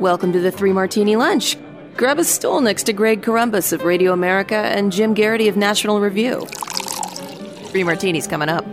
Welcome to the Three Martini Lunch. Grab a stool next to Greg Corombos of Radio America and Jim Geraghty of National Review. Three Martinis coming up.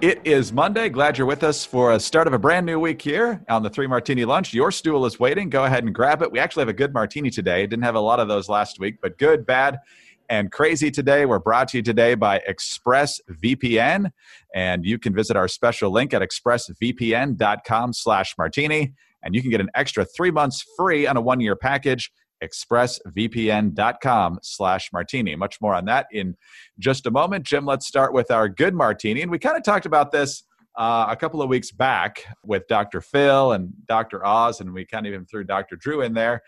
It is Monday. Glad you're with us for a start of a brand new week here on the Three Martini Lunch. Your stool is waiting. Go ahead and grab it. We actually have a good martini today. Didn't have a lot of those last week, but good, bad, and crazy today. We're brought to you today by ExpressVPN, and you can visit our special link at expressvpn.com slash martini, and you can get an extra three months free on a one-year package. expressvpn.com slash martini. Much more on that in just a moment. Jim let's start with our good martini. And we kind of talked about this uh, a couple of weeks back with dr phil and dr oz and we kind of even threw dr drew in there.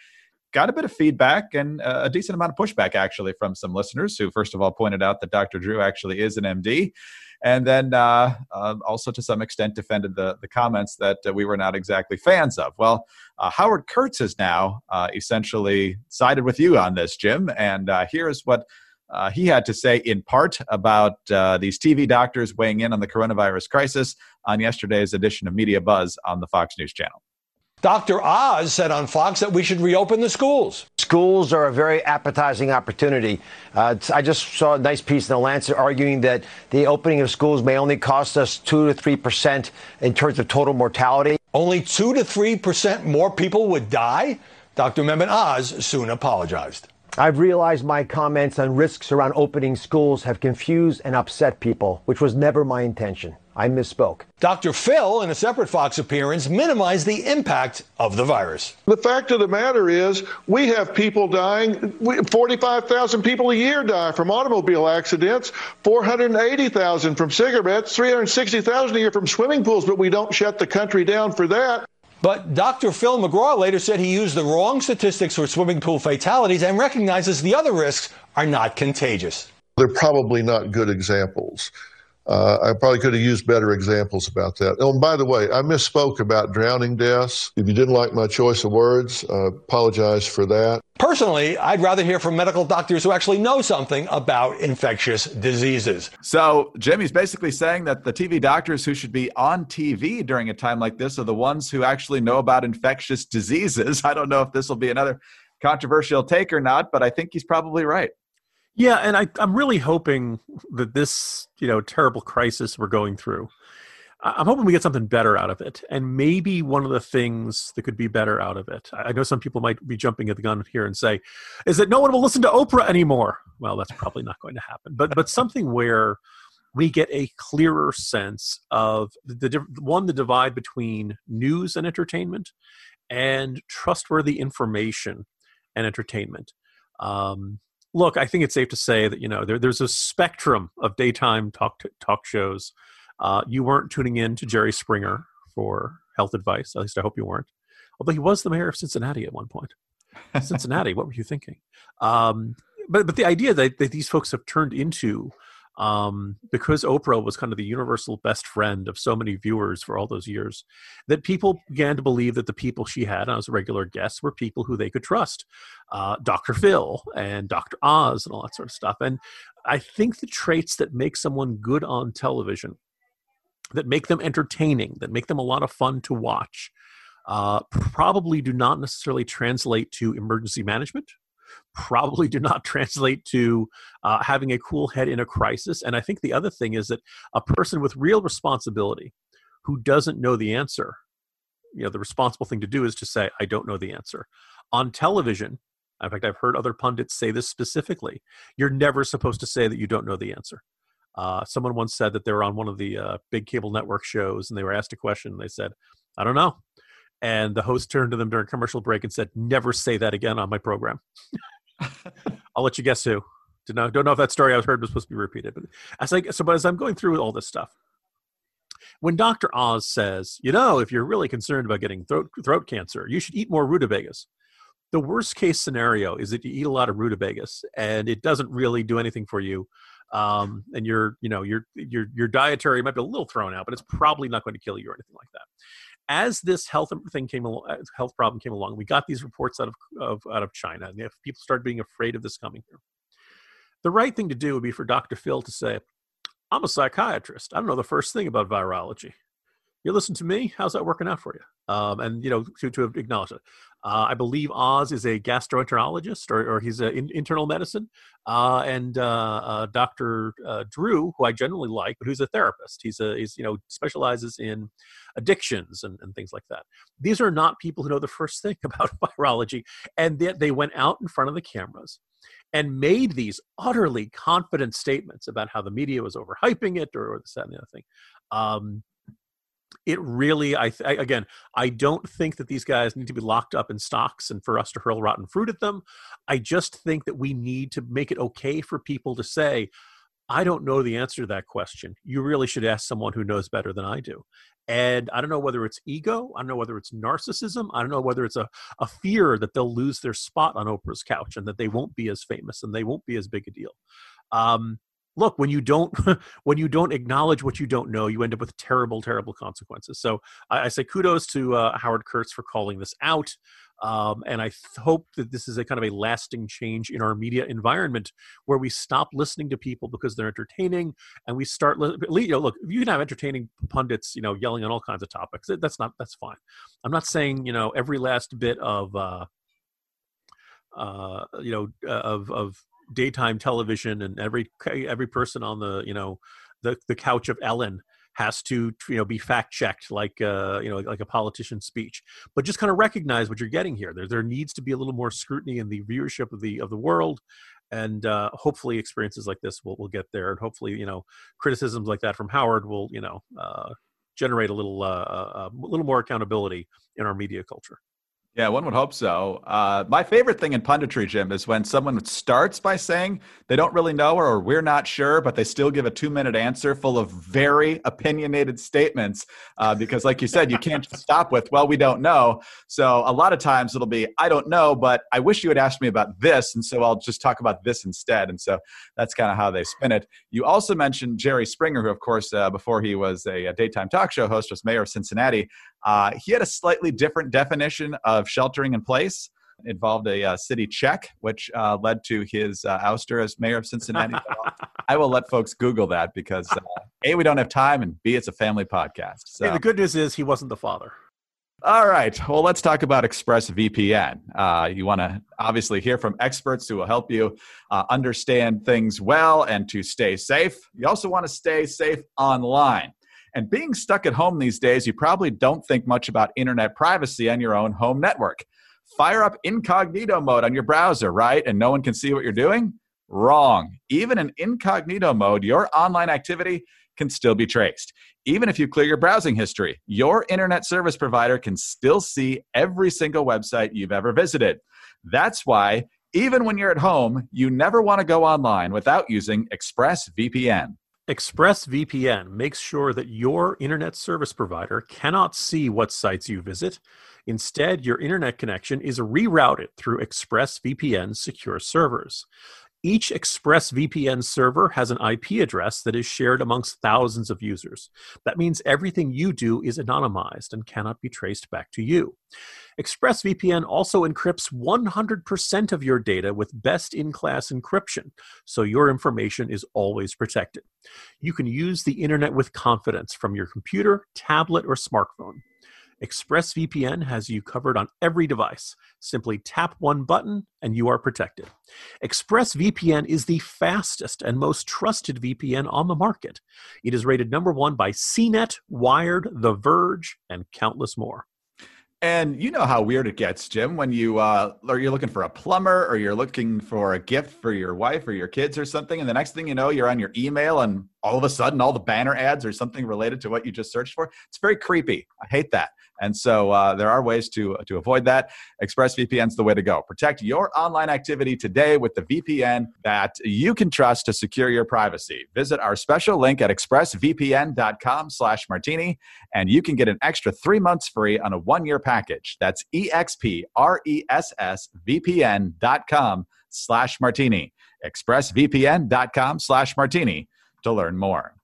Got a bit of feedback and a decent amount of pushback actually from some listeners who first of all pointed out that dr drew actually is an md and then uh, uh, also to some extent defended the, the comments that uh, we were not exactly fans of well uh, howard kurtz has now uh, essentially sided with you on this jim and uh, here's what he had to say in part about these TV doctors weighing in on the coronavirus crisis on yesterday's edition of Media Buzz on the Fox News channel. Dr. Oz said on Fox that we should reopen the schools. Schools are a very appetizing opportunity. Uh, I just saw a nice piece in the Lancet arguing that the opening of schools may only cost us 2 to 3 percent in terms of total mortality. Only 2 to 3 percent more people would die? Dr. Mehmet Oz soon apologized. I've realized my comments on risks around opening schools have confused and upset people, which was never my intention. I misspoke. Dr. Phil, in a separate Fox appearance, minimized the impact of the virus. The fact of the matter is, we have people dying. 45,000 people a year die from automobile accidents, 480,000 from cigarettes, 360,000 a year from swimming pools, but we don't shut the country down for that. But Dr. Phil McGraw later said he used the wrong statistics for swimming pool fatalities and recognizes the other risks are not contagious. They're probably not good examples. Uh, I probably could have used better examples about that. Oh, and by the way, I misspoke about drowning deaths. If you didn't like my choice of words, uh, apologize for that. Personally, I'd rather hear from medical doctors who actually know something about infectious diseases. So, Jimmy's basically saying that the TV doctors who should be on TV during a time like this are the ones who actually know about infectious diseases. I don't know if this will be another controversial take or not, but I think he's probably right. Yeah, and I, I'm really hoping that this, you know, terrible crisis we're going through, I'm hoping we get something better out of it. And maybe one of the things that could be better out of it, I know some people might be jumping at the gun here and say, is that no one will listen to Oprah anymore. Well, that's probably not going to happen. But but something where we get a clearer sense of the one the divide between news and entertainment and trustworthy information and entertainment. Um, look, I think it's safe to say that you know there, there's a spectrum of daytime talk talk shows. Uh, you weren't tuning in to Jerry Springer for health advice. At least I hope you weren't. Although he was the mayor of Cincinnati at one point. Cincinnati, what were you thinking? Um, but but the idea that, that these folks have turned into um, because Oprah was kind of the universal best friend of so many viewers for all those years, that people began to believe that the people she had as regular guests were people who they could trust, uh, Dr. Phil and Dr. Oz and all that sort of stuff. And I think the traits that make someone good on television, that make them entertaining, that make them a lot of fun to watch, uh, probably do not necessarily translate to emergency management probably do not translate to uh, having a cool head in a crisis. And I think the other thing is that a person with real responsibility who doesn't know the answer, you know, the responsible thing to do is to say, I don't know the answer. On television, in fact, I've heard other pundits say this specifically, you're never supposed to say that you don't know the answer. Uh, someone once said that they were on one of the uh, big cable network shows and they were asked a question. And they said, I don't know. And the host turned to them during commercial break and said, Never say that again on my program. I'll let you guess who. Don't know, don't know if that story I heard was supposed to be repeated. But as I so, but as I'm going through all this stuff, when Dr. Oz says, you know, if you're really concerned about getting throat, throat cancer, you should eat more rutabagas. The worst case scenario is that you eat a lot of rutabagas and it doesn't really do anything for you. Um, and your, you know, your, your, your dietary might be a little thrown out, but it's probably not going to kill you or anything like that as this health thing came along, health problem came along, we got these reports out of, of out of China, and if people started being afraid of this coming here, the right thing to do would be for Dr. Phil to say, "I'm a psychiatrist. I don't know the first thing about virology. you listen to me. How's that working out for you? Um, and you know, to, to acknowledge it. Uh, I believe Oz is a gastroenterologist, or, or he's an in, internal medicine, uh, and uh, uh Dr. Uh, Drew, who I generally like, but who's a therapist. He's a he's you know specializes in addictions and, and things like that. These are not people who know the first thing about virology, and yet they went out in front of the cameras and made these utterly confident statements about how the media was overhyping it or, or this, that, and the other thing. Um, it really I, th- I, again i don't think that these guys need to be locked up in stocks and for us to hurl rotten fruit at them. I just think that we need to make it okay for people to say i don't know the answer to that question. You really should ask someone who knows better than i do. And i don't know whether it's ego i don't know whether it's narcissism i don't know whether it's a, a fear that they'll lose their spot on oprah's couch and that they won't be as famous and they won't be as big a deal. Um, look when you don't when you don't acknowledge what you don't know you end up with terrible terrible consequences. So i, I say kudos to uh, howard kurtz for calling this out um, and i th- hope that this is a kind of a lasting change in our media environment where we stop listening to people because they're entertaining and we start li- you know look you can have entertaining pundits you know yelling on all kinds of topics. That's not that's fine. I'm not saying you know every last bit of uh, uh, you know, uh, of of daytime television and every every person on the you know the the couch of Ellen has to you know be fact checked like uh, you know like a politician's speech. But just kind of recognize what you're getting here. There there needs to be a little more scrutiny in the viewership of the of the world and uh, hopefully experiences like this will will get there and hopefully you know criticisms like that from Howard will you know uh, generate a little uh, uh, a little more accountability in our media culture yeah, one would hope so. Uh, my favorite thing in punditry, Jim, is when someone starts by saying they don't really know or we're not sure, but they still give a two minute answer full of very opinionated statements. Uh, because, like you said, you can't stop with, well, we don't know. So, a lot of times it'll be, I don't know, but I wish you had asked me about this. And so I'll just talk about this instead. And so that's kind of how they spin it. You also mentioned Jerry Springer, who, of course, uh, before he was a, a, daytime talk show host, was mayor of Cincinnati. Uh, he had a slightly different definition of sheltering in place involved a uh, city check, which uh, led to his uh, ouster as mayor of Cincinnati. I will let folks Google that because uh, A, we don't have time, and B, it's a family podcast. So. Hey, the good news is he wasn't the father. All right. Well, let's talk about ExpressVPN. Uh, you want to obviously hear from experts who will help you uh, understand things well and to stay safe. You also want to stay safe online. And being stuck at home these days, you probably don't think much about internet privacy on your own home network. Fire up incognito mode on your browser, right? And no one can see what you're doing? Wrong. Even in incognito mode, your online activity can still be traced. Even if you clear your browsing history, your internet service provider can still see every single website you've ever visited. That's why, even when you're at home, you never want to go online without using ExpressVPN. ExpressVPN makes sure that your internet service provider cannot see what sites you visit. Instead, your internet connection is rerouted through ExpressVPN secure servers. Each ExpressVPN server has an IP address that is shared amongst thousands of users. That means everything you do is anonymized and cannot be traced back to you. ExpressVPN also encrypts 100% of your data with best in class encryption, so your information is always protected. You can use the internet with confidence from your computer, tablet, or smartphone. ExpressVPN has you covered on every device. Simply tap one button and you are protected. ExpressVPN is the fastest and most trusted VPN on the market. It is rated number one by CNET, Wired, The Verge, and countless more. And you know how weird it gets, Jim, when you uh, or you're looking for a plumber or you're looking for a gift for your wife or your kids or something, and the next thing you know, you're on your email, and all of a sudden, all the banner ads or something related to what you just searched for. It's very creepy. I hate that. And so uh, there are ways to, to avoid that. ExpressVPN is the way to go. Protect your online activity today with the VPN that you can trust to secure your privacy. Visit our special link at expressvpn.com slash martini, and you can get an extra three months free on a one-year package. That's E-X-P-R-E-S-S-V-P-N.com slash martini. expressvpn.com slash martini to learn more.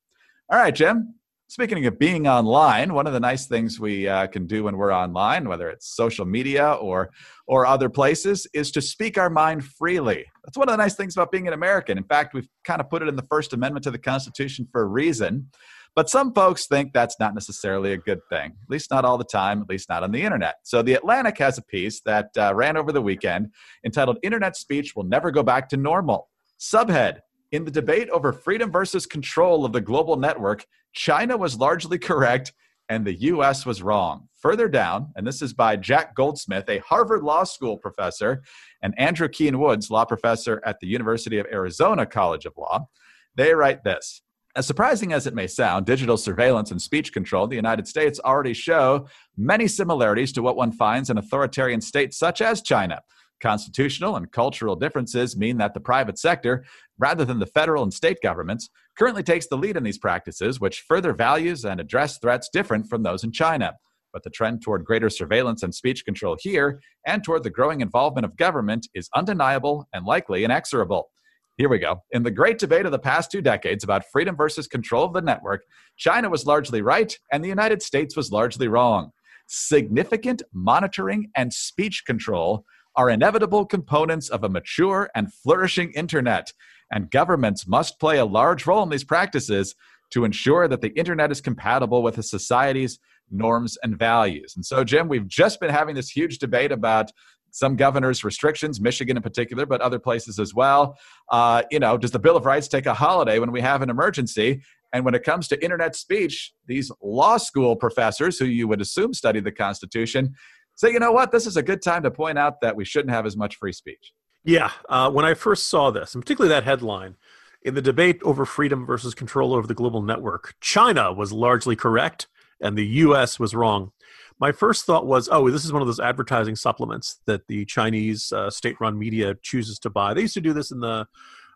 All right, Jim, Speaking of being online, one of the nice things we uh, can do when we're online, whether it's social media or or other places, is to speak our mind freely. That's one of the nice things about being an American. In fact, we've kind of put it in the First Amendment to the Constitution for a reason. But some folks think that's not necessarily a good thing, at least not all the time, at least not on the internet. So The Atlantic has a piece that uh, ran over the weekend entitled Internet Speech Will Never Go Back to Normal. Subhead In the debate over freedom versus control of the global network, China was largely correct and the US was wrong. Further down, and this is by Jack Goldsmith, a Harvard Law School professor, and Andrew Keane Woods, law professor at the University of Arizona College of Law, they write this. As surprising as it may sound, digital surveillance and speech control in the United States already show many similarities to what one finds in authoritarian states such as China. Constitutional and cultural differences mean that the private sector, rather than the federal and state governments, currently takes the lead in these practices, which further values and address threats different from those in China. But the trend toward greater surveillance and speech control here and toward the growing involvement of government is undeniable and likely inexorable. Here we go. In the great debate of the past two decades about freedom versus control of the network, China was largely right and the United States was largely wrong. Significant monitoring and speech control are inevitable components of a mature and flourishing internet, and governments must play a large role in these practices to ensure that the internet is compatible with a society's norms and values. And so, Jim, we've just been having this huge debate about some governors' restrictions, Michigan in particular, but other places as well. Uh, you know, does the Bill of Rights take a holiday when we have an emergency? And when it comes to internet speech, these law school professors, who you would assume study the Constitution, say, you know what? This is a good time to point out that we shouldn't have as much free speech. Yeah. Uh, when I first saw this, and particularly that headline, in the debate over freedom versus control over the global network, China was largely correct and the US was wrong. My first thought was, oh, this is one of those advertising supplements that the Chinese uh, state-run media chooses to buy. They used to do this in the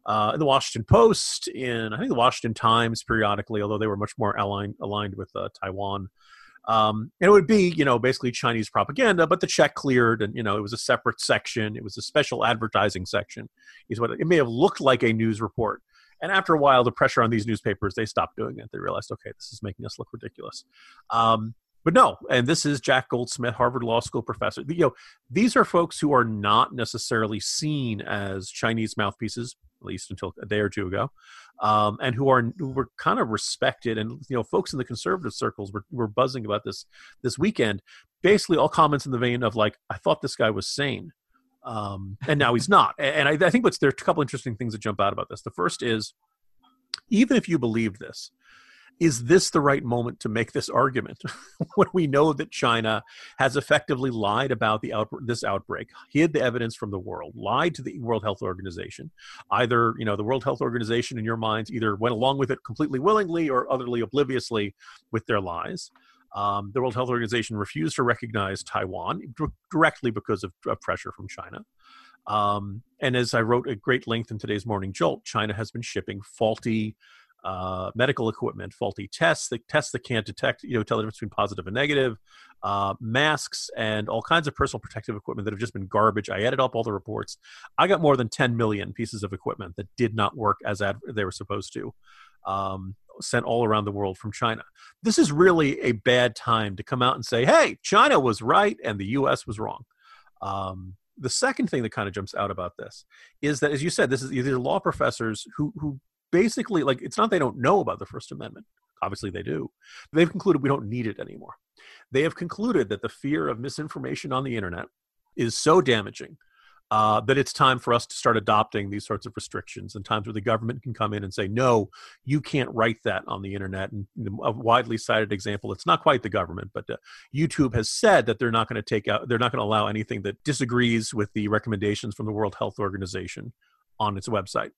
uh, in the Washington Post, in I think the Washington Times periodically, although they were much more aligned aligned with uh, Taiwan. Um, and it would be, you know, basically Chinese propaganda, but the check cleared, and you know, it was a separate section. It was a special advertising section. Is what it may have looked like a news report. And after a while, the pressure on these newspapers, they stopped doing it. They realized, okay, this is making us look ridiculous. Um, but no, and this is Jack Goldsmith, Harvard Law School professor. You know, these are folks who are not necessarily seen as Chinese mouthpieces, at least until a day or two ago, um, and who are who were kind of respected. And you know, folks in the conservative circles were, were buzzing about this this weekend. Basically, all comments in the vein of like, "I thought this guy was sane." Um, and now he's not. And I, I think what's there are a couple interesting things that jump out about this. The first is, even if you believe this, is this the right moment to make this argument when we know that China has effectively lied about the this outbreak, hid the evidence from the world, lied to the World Health Organization? Either you know the World Health Organization, in your minds, either went along with it completely willingly or utterly obliviously with their lies. Um, the World Health Organization refused to recognize Taiwan directly because of, of pressure from China. Um, and as I wrote at great length in today's Morning Jolt, China has been shipping faulty uh, medical equipment, faulty tests, the tests that can't detect, you know, tell the difference between positive and negative, uh, masks, and all kinds of personal protective equipment that have just been garbage. I added up all the reports. I got more than 10 million pieces of equipment that did not work as ad- they were supposed to. Um, sent all around the world from China. This is really a bad time to come out and say, hey, China was right and the US was wrong. Um, the second thing that kind of jumps out about this is that, as you said, this is these are law professors who who basically like it's not they don't know about the First Amendment. Obviously, they do. They've concluded we don't need it anymore. They have concluded that the fear of misinformation on the internet is so damaging uh, that it's time for us to start adopting these sorts of restrictions and times where the government can come in and say, no, you can't write that on the internet. And a widely cited example, it's not quite the government, but uh, YouTube has said that they're not going to take out, they're not going to allow anything that disagrees with the recommendations from the World Health Organization on its website.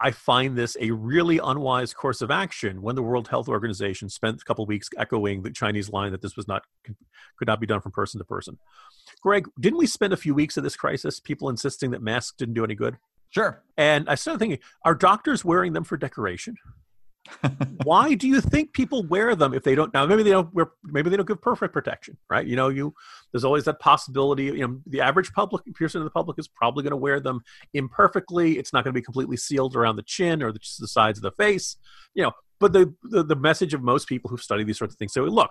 I find this a really unwise course of action when the World Health Organization spent a couple weeks echoing the Chinese line that this was not could not be done from person to person. Greg, didn't we spend a few weeks of this crisis people insisting that masks didn't do any good? Sure. And I started thinking, are doctors wearing them for decoration? Why do you think people wear them if they don't now maybe they don't wear maybe they don't give perfect protection right? You know you there's always that possibility you know the average public person in the public is probably going to wear them imperfectly. It's not going to be completely sealed around the chin or the, the sides of the face you know but the, the the message of most people who study these sorts of things. So look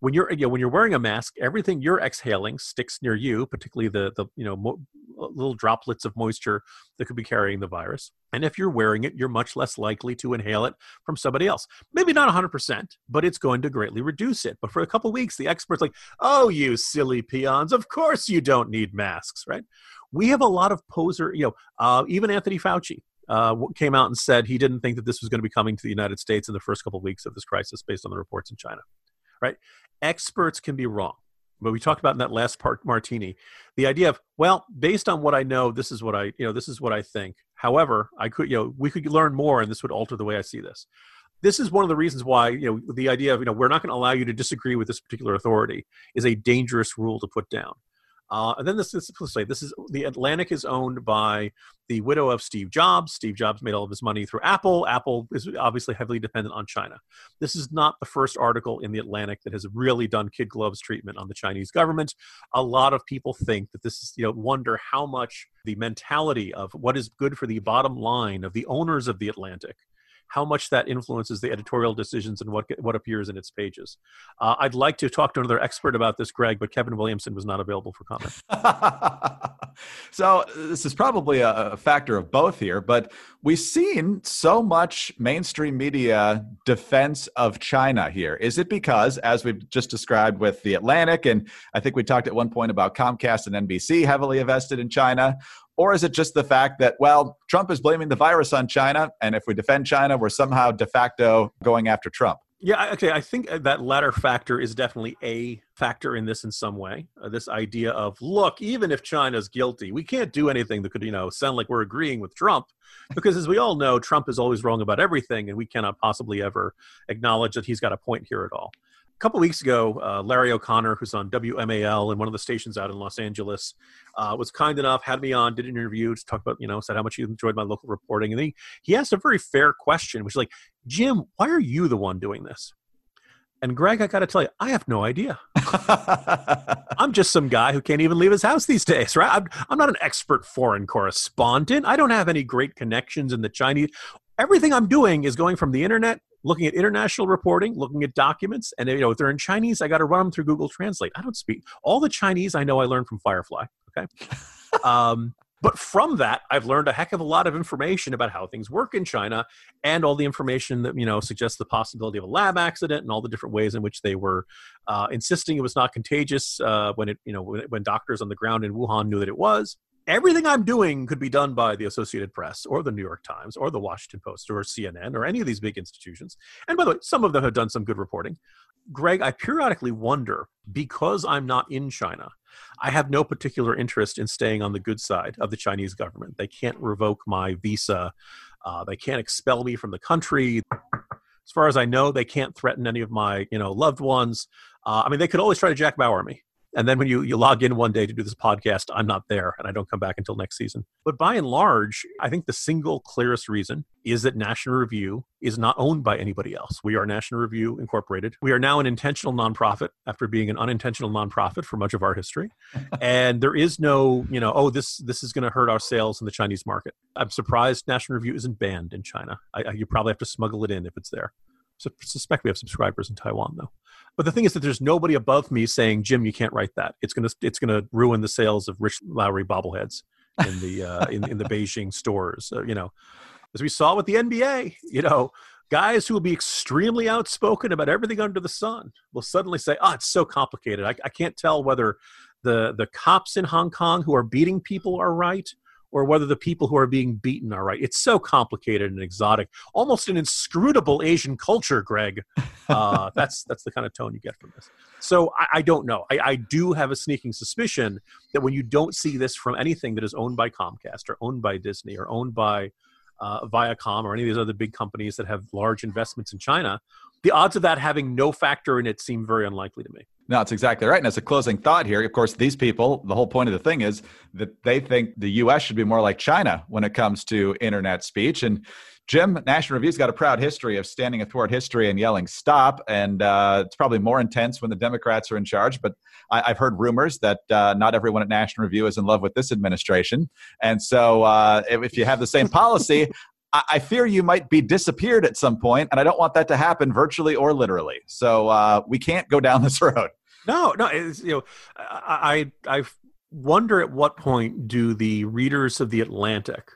when you're you know, when you're wearing a mask, everything you're exhaling sticks near you, particularly the the you know mo- little droplets of moisture that could be carrying the virus. And if you're wearing it, you're much less likely to inhale it from somebody else. Maybe not 100%, but it's going to greatly reduce it. But for a couple weeks, the experts like, oh, you silly peons, of course you don't need masks, right? We have a lot of poser, you know, uh, even Anthony Fauci, uh, came out and said he didn't think that this was going to be coming to the United States in the first couple of weeks of this crisis based on the reports in China. Right? Experts can be wrong. But we talked about in that last part, Martini, the idea of well, based on what I know, this is what I you know this is what I think. However, I could you know we could learn more, and this would alter the way I see this. This is one of the reasons why you know the idea of you know we're not going to allow you to disagree with this particular authority is a dangerous rule to put down. Uh, and then this is let's this is the Atlantic is owned by the widow of Steve Jobs. Steve Jobs made all of his money through Apple. Apple is obviously heavily dependent on China. This is not the first article in the Atlantic that has really done kid gloves treatment on the Chinese government. A lot of people think that this is you know wonder how much the mentality of what is good for the bottom line of the owners of the Atlantic how much that influences the editorial decisions and what what appears in its pages. Uh, I'd like to talk to another expert about this, Greg, but Kevin Williamson was not available for comment. so this is probably a, factor of both here, but we've seen so much mainstream media defense of China here. Is it because, as we've just described with the Atlantic, and I think we talked at one point about Comcast and NBC heavily invested in China, or is it just the fact that, well, Trump is blaming the virus on China, and if we defend China, we're somehow de facto going after Trump? Yeah, okay. I think that latter factor is definitely a factor in this in some way. Uh, this idea of, look, even if China's guilty, we can't do anything that could, you know, sound like we're agreeing with Trump, because as we all know, Trump is always wrong about everything, and we cannot possibly ever acknowledge that he's got a point here at all couple weeks ago, uh, Larry O'Connor, who's on WMAL and one of the stations out in Los Angeles, uh, was kind enough, had me on, did an interview to talk about, you know, said how much he enjoyed my local reporting. And he, he asked a very fair question, which is like, Jim, why are you the one doing this? And Greg, I got to tell you, I have no idea. I'm just some guy who can't even leave his house these days, right? I'm, I'm not an expert foreign correspondent. I don't have any great connections in the Chinese. Everything I'm doing is going from the internet looking at international reporting, looking at documents, and you know if they're in Chinese, I got to run them through Google Translate. I don't speak all the Chinese I know. I learned from Firefly. Okay. um, but from that, I've learned a heck of a lot of information about how things work in China, and all the information that you know suggests the possibility of a lab accident and all the different ways in which they were uh, insisting it was not contagious uh, when it you know when, when doctors on the ground in Wuhan knew that it was everything I'm doing could be done by the Associated Press or the New York Times or the Washington Post or CNN or any of these big institutions. And by the way, some of them have done some good reporting. Greg, I periodically wonder because I'm not in China, I have no particular interest in staying on the good side of the Chinese government. They can't revoke my visa, uh, they can't expel me from the country. As far as I know, they can't threaten any of my you know loved ones. Uh, I mean, they could always try to Jack Bauer me. And then when you, you log in one day to do this podcast, I'm not there and I don't come back until next season. But by and large, I think the single clearest reason is that National Review is not owned by anybody else. We are National Review Incorporated. We are now an intentional nonprofit after being an unintentional nonprofit for much of our history. and there is no, you know, oh, this this is going to hurt our sales in the Chinese market. I'm surprised National Review isn't banned in China. I, I, you probably have to smuggle it in if it's there. So suspect we have subscribers in Taiwan though. But the thing is that there's nobody above me saying, Jim, you can't write that. It's gonna it's gonna ruin the sales of Rich Lowry bobbleheads in the uh, in in the Beijing stores. Uh, you know, as we saw with the NBA, you know, guys who will be extremely outspoken about everything under the sun will suddenly say, "Oh, it's so complicated. I, I can't tell whether the the cops in Hong Kong who are beating people are right." Or whether the people who are being beaten are right. It's so complicated and exotic, almost an inscrutable Asian culture, Greg. Uh, that's that's the kind of tone you get from this. So I, I don't know. I, I, do have a sneaking suspicion that when you don't see this from anything that is owned by Comcast or owned by Disney or owned by uh, Viacom or any of these other big companies that have large investments in China, the odds of that having no factor in it seem very unlikely to me. No, it's exactly right. And as a closing thought here, of course, these people, the whole point of the thing is that they think the US should be more like China when it comes to internet speech. And Jim, National Review's got a proud history of standing athwart history and yelling stop. And uh, it's probably more intense when the Democrats are in charge. But I, have heard rumors that uh, not everyone at National Review is in love with this administration. And so uh, if you have the same policy, I fear you might be disappeared at some point, and I don't want that to happen virtually or literally. So uh, we can't go down this road. No, no, you know, I, I, I've wonder at what point do the readers of the Atlantic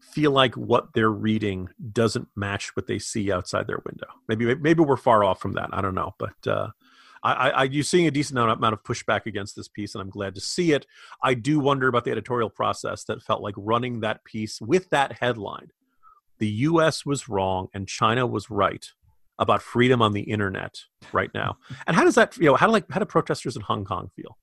feel like what they're reading doesn't match what they see outside their window. Maybe maybe we're far off from that. I don't know, but uh, I, I, you're seeing a decent amount of pushback against this piece, and I'm glad to see it. I do wonder about the editorial process that felt like running that piece with that headline. The U.S. was wrong and China was right about freedom on the internet right now. And how does that, you know, how do like how do protesters in Hong Kong feel?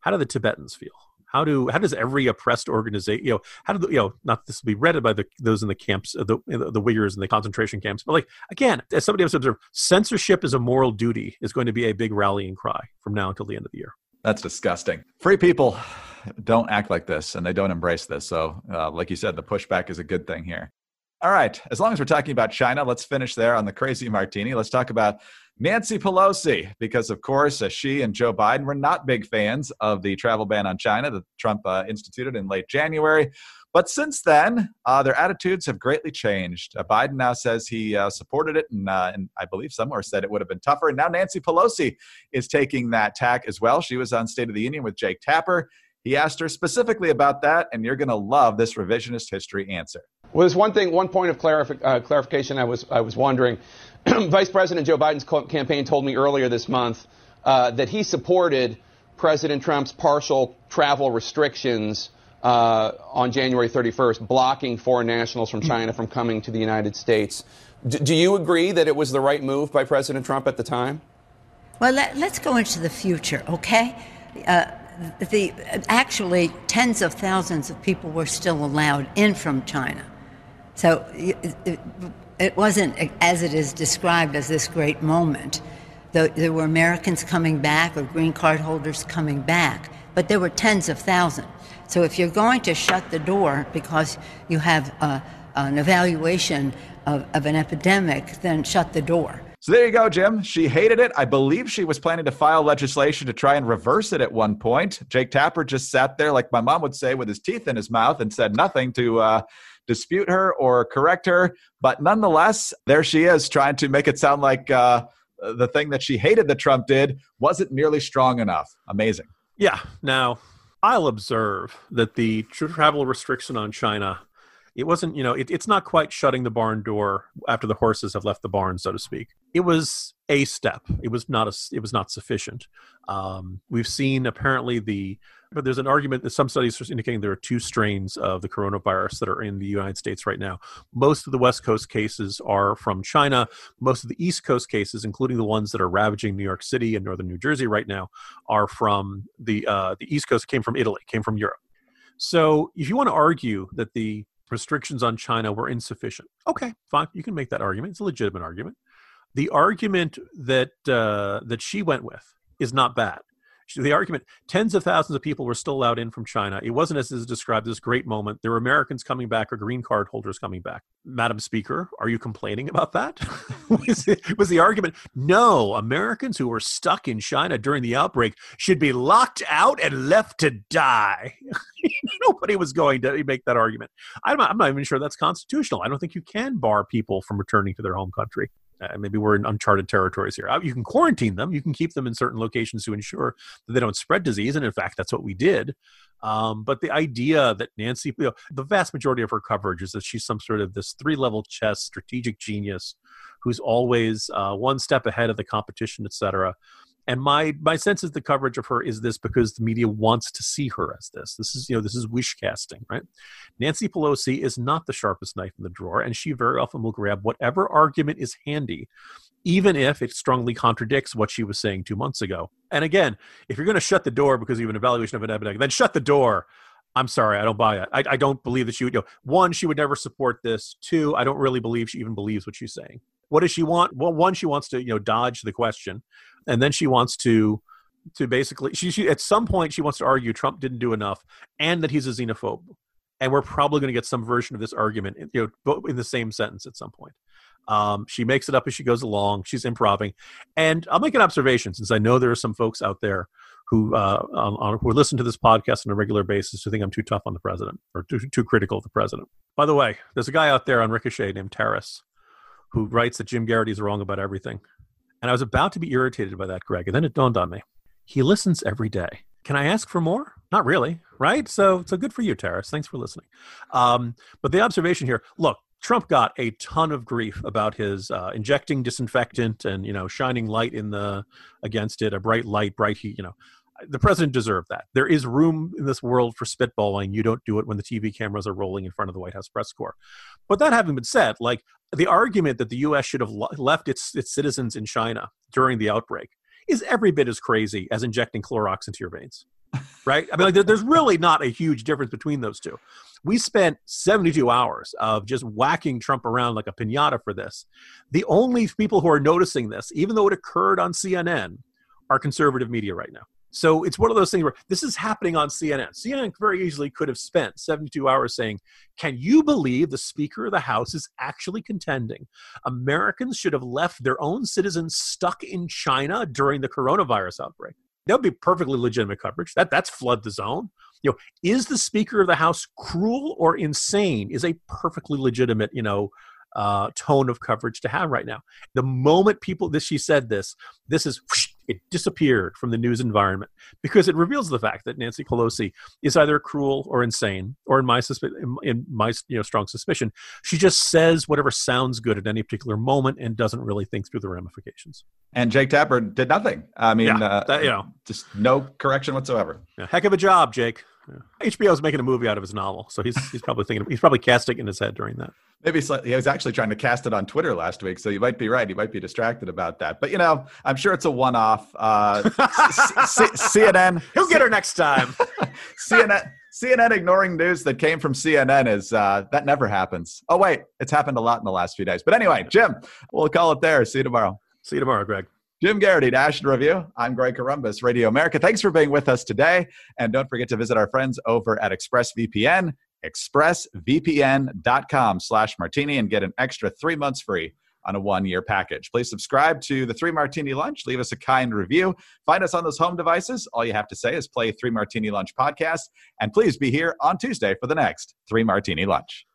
How do the Tibetans feel? How do how does every oppressed organization you know how do the, you know not this will be read by the those in the camps the the Uyghurs in the concentration camps but like again as somebody else observed censorship is a moral duty is going to be a big rallying cry from now until the end of the year. That's disgusting. Free people don't act like this and they don't embrace this. So, uh, like you said, the pushback is a good thing here. All right. As long as we're talking about China, let's finish there on the crazy martini. Let's talk about Nancy Pelosi, because of course, uh, she and Joe Biden were not big fans of the travel ban on China that Trump uh, instituted in late January. But since then, uh, their attitudes have greatly changed. Uh, Biden now says he uh, supported it, and, uh, and, I believe somewhere said it would have been tougher. And now Nancy Pelosi is taking that tack as well. She was on State of the Union with Jake Tapper. He asked her specifically about that, and you're going to love this revisionist history answer. Well, there's one thing, one point of uh, clarification I was, I was wondering. Vice President Joe Biden's campaign told me earlier this month uh, that he supported President Trump's partial travel restrictions uh, on January 31st, blocking foreign nationals from China from coming to the United States. D- do you agree that it was the right move by President Trump at the time? Well, let, us go into the future, okay? Uh, the actually tens of thousands of people were still allowed in from China. So it, wasn't as it is described as this great moment. There were Americans coming back or green card holders coming back, but there were tens of thousands. So if you're going to shut the door because you have a, an evaluation of, of an epidemic, then shut the door. So there you go, Jim. She hated it. I believe she was planning to file legislation to try and reverse it at one point. Jake Tapper just sat there, like my mom would say, with his teeth in his mouth and said nothing to uh, dispute her or correct her. But nonetheless, there she is trying to make it sound like uh, the thing that she hated that Trump did wasn't nearly strong enough. Amazing. Yeah. Now, I'll observe that the travel restriction on China it wasn't you know it, it's not quite shutting the barn door after the horses have left the barn so to speak it was a step it was not a it was not sufficient um, we've seen apparently the but there's an argument that some studies are indicating there are two strains of the coronavirus that are in the United States right now. Most of the West Coast cases are from China. Most of the East Coast cases, including the ones that are ravaging New York City and northern New Jersey right now, are from the uh, the East Coast. Came from Italy. Came from Europe. So if you want to argue that the restrictions on China were insufficient. Okay, fine. You can make that argument. It's a legitimate argument. The argument that uh, that she went with is not bad the argument tens of thousands of people were still allowed in from China. It wasn't as is described this great moment. There were Americans coming back or green card holders coming back. Madam Speaker, are you complaining about that? was, it, was the argument no? Americans who were stuck in China during the outbreak should be locked out and left to die. Nobody was going to make that argument. I'm not, I'm not even sure that's constitutional. I don't think you can bar people from returning to their home country. Uh, maybe we're in uncharted territories here. Uh, you can quarantine them. You can keep them in certain locations to ensure that they don't spread disease. And in fact, that's what we did. Um, but the idea that Nancy, you know, the vast majority of her coverage is that she's some sort of this three level chess strategic genius who's always uh, one step ahead of the competition, et cetera. And my my sense is the coverage of her is this because the media wants to see her as this. This is you know this is wish casting, right? Nancy Pelosi is not the sharpest knife in the drawer, and she very often will grab whatever argument is handy, even if it strongly contradicts what she was saying two months ago. And again, if you're going to shut the door because you have an evaluation of an epidemic, then shut the door. I'm sorry, I don't buy it. I, I don't believe that she would. You know, one, she would never support this. Two, I don't really believe she even believes what she's saying. What does she want? Well, one, she wants to you know dodge the question and then she wants to to basically she, she at some point she wants to argue Trump didn't do enough and that he's a xenophobe, and we're probably going to get some version of this argument, you know, in the same sentence at some point. Um, she makes it up as she goes along. She's improvising, and I'll make an observation since I know there are some folks out there who uh, on, who listen to this podcast on a regular basis who think I'm too tough on the president or too, too critical of the president. By the way, there's a guy out there on Ricochet named Terrace who writes that Jim Geraghty is wrong about everything. And I was about to be irritated by that, Greg, and then it dawned on me. He listens every day. Can I ask for more? Not really, right? So, so good for you, Terrace. Thanks for listening. Um, but the observation here, look, Trump got a ton of grief about his uh, injecting disinfectant and you know shining light in the against it, a bright light, bright heat. You know, the president deserved that. There is room in this world for spitballing. You don't do it when the TV cameras are rolling in front of the White House press corps. But that having been said, like the argument that the U.S. should have left its its citizens in China during the outbreak is every bit as crazy as injecting Clorox into your veins, right? I mean, like, there's really not a huge difference between those two. We spent 72 hours of just whacking Trump around like a pinata for this. The only people who are noticing this, even though it occurred on CNN, are conservative media right now. So it's one of those things where this is happening on CNN. CNN very easily could have spent 72 hours saying, Can you believe the Speaker of the House is actually contending Americans should have left their own citizens stuck in China during the coronavirus outbreak? That would be perfectly legitimate coverage. That that's flood the zone. You know, is the Speaker of the House cruel or insane? Is a perfectly legitimate, you know, uh, tone of coverage to have right now. The moment people this she said this, this is whoosh, it disappeared from the news environment because it reveals the fact that Nancy Pelosi is either cruel or insane, or in my suspi- in my you know strong suspicion, she just says whatever sounds good at any particular moment and doesn't really think through the ramifications. And Jake Tapper did nothing. I mean, yeah, uh, that, you know, just no correction whatsoever. Yeah, heck of a job, Jake. Yeah. HBO's making a movie out of his novel, so he's he's probably thinking he's probably casting in his head during that. Maybe he was actually trying to cast it on Twitter last week, so you might be right. He might be distracted about that. But you know, I'm sure it's a one-off. Uh, C- C- CNN, he'll get her next time. CNN. CNN ignoring news that came from CNN is uh, that never happens. Oh wait, it's happened a lot in the last few days. But anyway, Jim, we'll call it there. See you tomorrow. See you tomorrow, Greg. Jim Geraghty, National Review. I'm Greg Corombos, Radio America. Thanks for being with us today. And don't forget to visit our friends over at ExpressVPN, expressvpn.com slash martini, and get an extra three months free on a one-year package. Please subscribe to the Three Martini Lunch. Leave us a kind review. Find us on those home devices. All you have to say is play Three Martini Lunch podcast. And please be here on Tuesday for the next Three Martini Lunch.